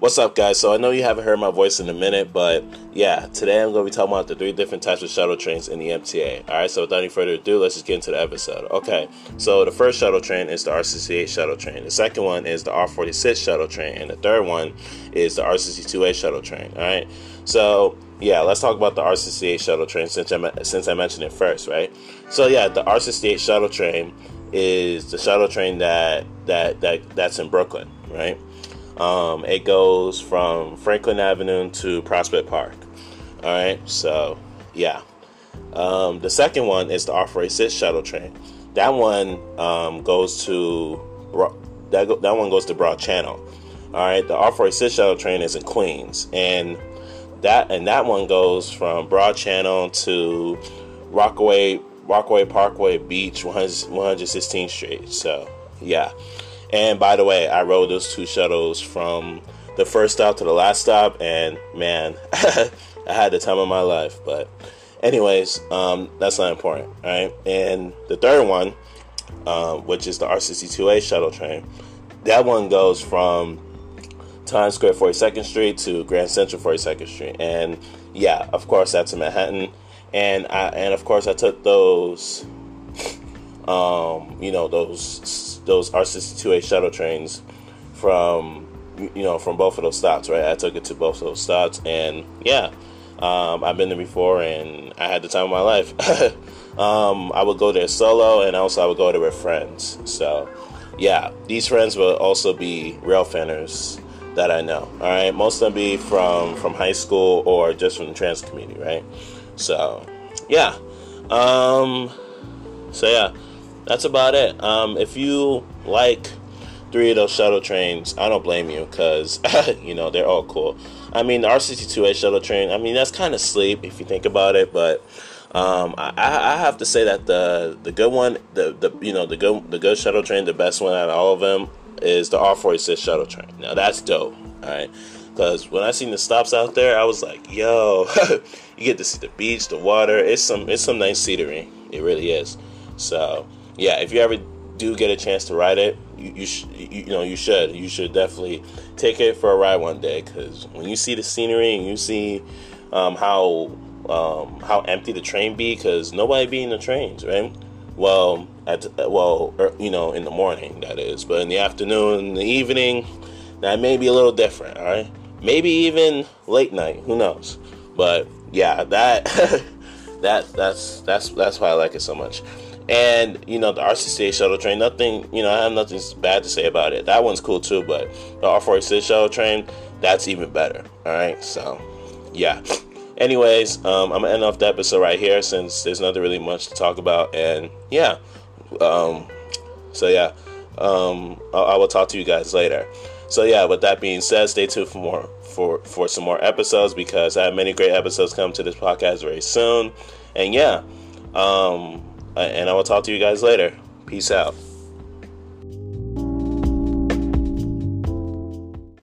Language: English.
What's up, guys? So I know you haven't heard my voice in a minute, but yeah, today I'm going to be talking about the three different types of shuttle trains in the MTA. All right, so without any further ado, let's just get into the episode. Okay, so the first shuttle train is the R68 shuttle train. The second one is the R46 shuttle train, and the third one is the R62A shuttle train. All right, so yeah, let's talk about the R68 shuttle train since I since I mentioned it first, right? So yeah, the R68 shuttle train is the shuttle train that that that that's in Brooklyn, right? Um, it goes from Franklin Avenue to Prospect Park. All right, so yeah. Um, the second one is the R46 shuttle train. That one um, goes to that go, that one goes to Broad Channel. All right, the R46 shuttle train is in Queens, and that and that one goes from Broad Channel to Rockaway Rockaway Parkway Beach, 116th Street. So yeah. And by the way, I rode those two shuttles from the first stop to the last stop, and man, I had the time of my life. But, anyways, um, that's not important, right? And the third one, um, which is the R62A shuttle train, that one goes from Times Square 42nd Street to Grand Central 42nd Street, and yeah, of course, that's in Manhattan. And I, and of course, I took those, um, you know, those those R62A shuttle trains from you know from both of those stops, right? I took it to both of those stops, and yeah, um, I've been there before, and I had the time of my life. um, I would go there solo, and also I would go there with friends. So yeah, these friends will also be rail fanners that I know. All right, most of them be from from high school or just from the trans community, right? So yeah, um, so yeah that's about it. Um, if you like three of those shuttle trains, I don't blame you because you know they're all cool. I mean, the R62A shuttle train. I mean, that's kind of sleep if you think about it, but um, I, I have to say that the the good one, the, the you know the good the good shuttle train, the best one out of all of them is the R46 shuttle train. Now that's dope. All right. Because when I seen the stops out there, I was like, "Yo, you get to see the beach, the water. It's some, it's some nice scenery. It really is." So, yeah, if you ever do get a chance to ride it, you you, sh- you, you know you should you should definitely take it for a ride one day because when you see the scenery and you see um, how um, how empty the train be because nobody be in the trains, right? Well, at well, er, you know, in the morning that is, but in the afternoon, in the evening, that may be a little different. All right, maybe even late night. Who knows? But yeah, that that that's that's that's why I like it so much. And you know the R68 shuttle train, nothing. You know I have nothing bad to say about it. That one's cool too, but the R46 shuttle train, that's even better. All right, so yeah. Anyways, um, I'm gonna end off the episode right here since there's nothing really much to talk about, and yeah. Um, so yeah, um, I, I will talk to you guys later. So yeah, with that being said, stay tuned for more for for some more episodes because I have many great episodes coming to this podcast very soon. And yeah, um, Uh, and I will talk to you guys later. Peace out.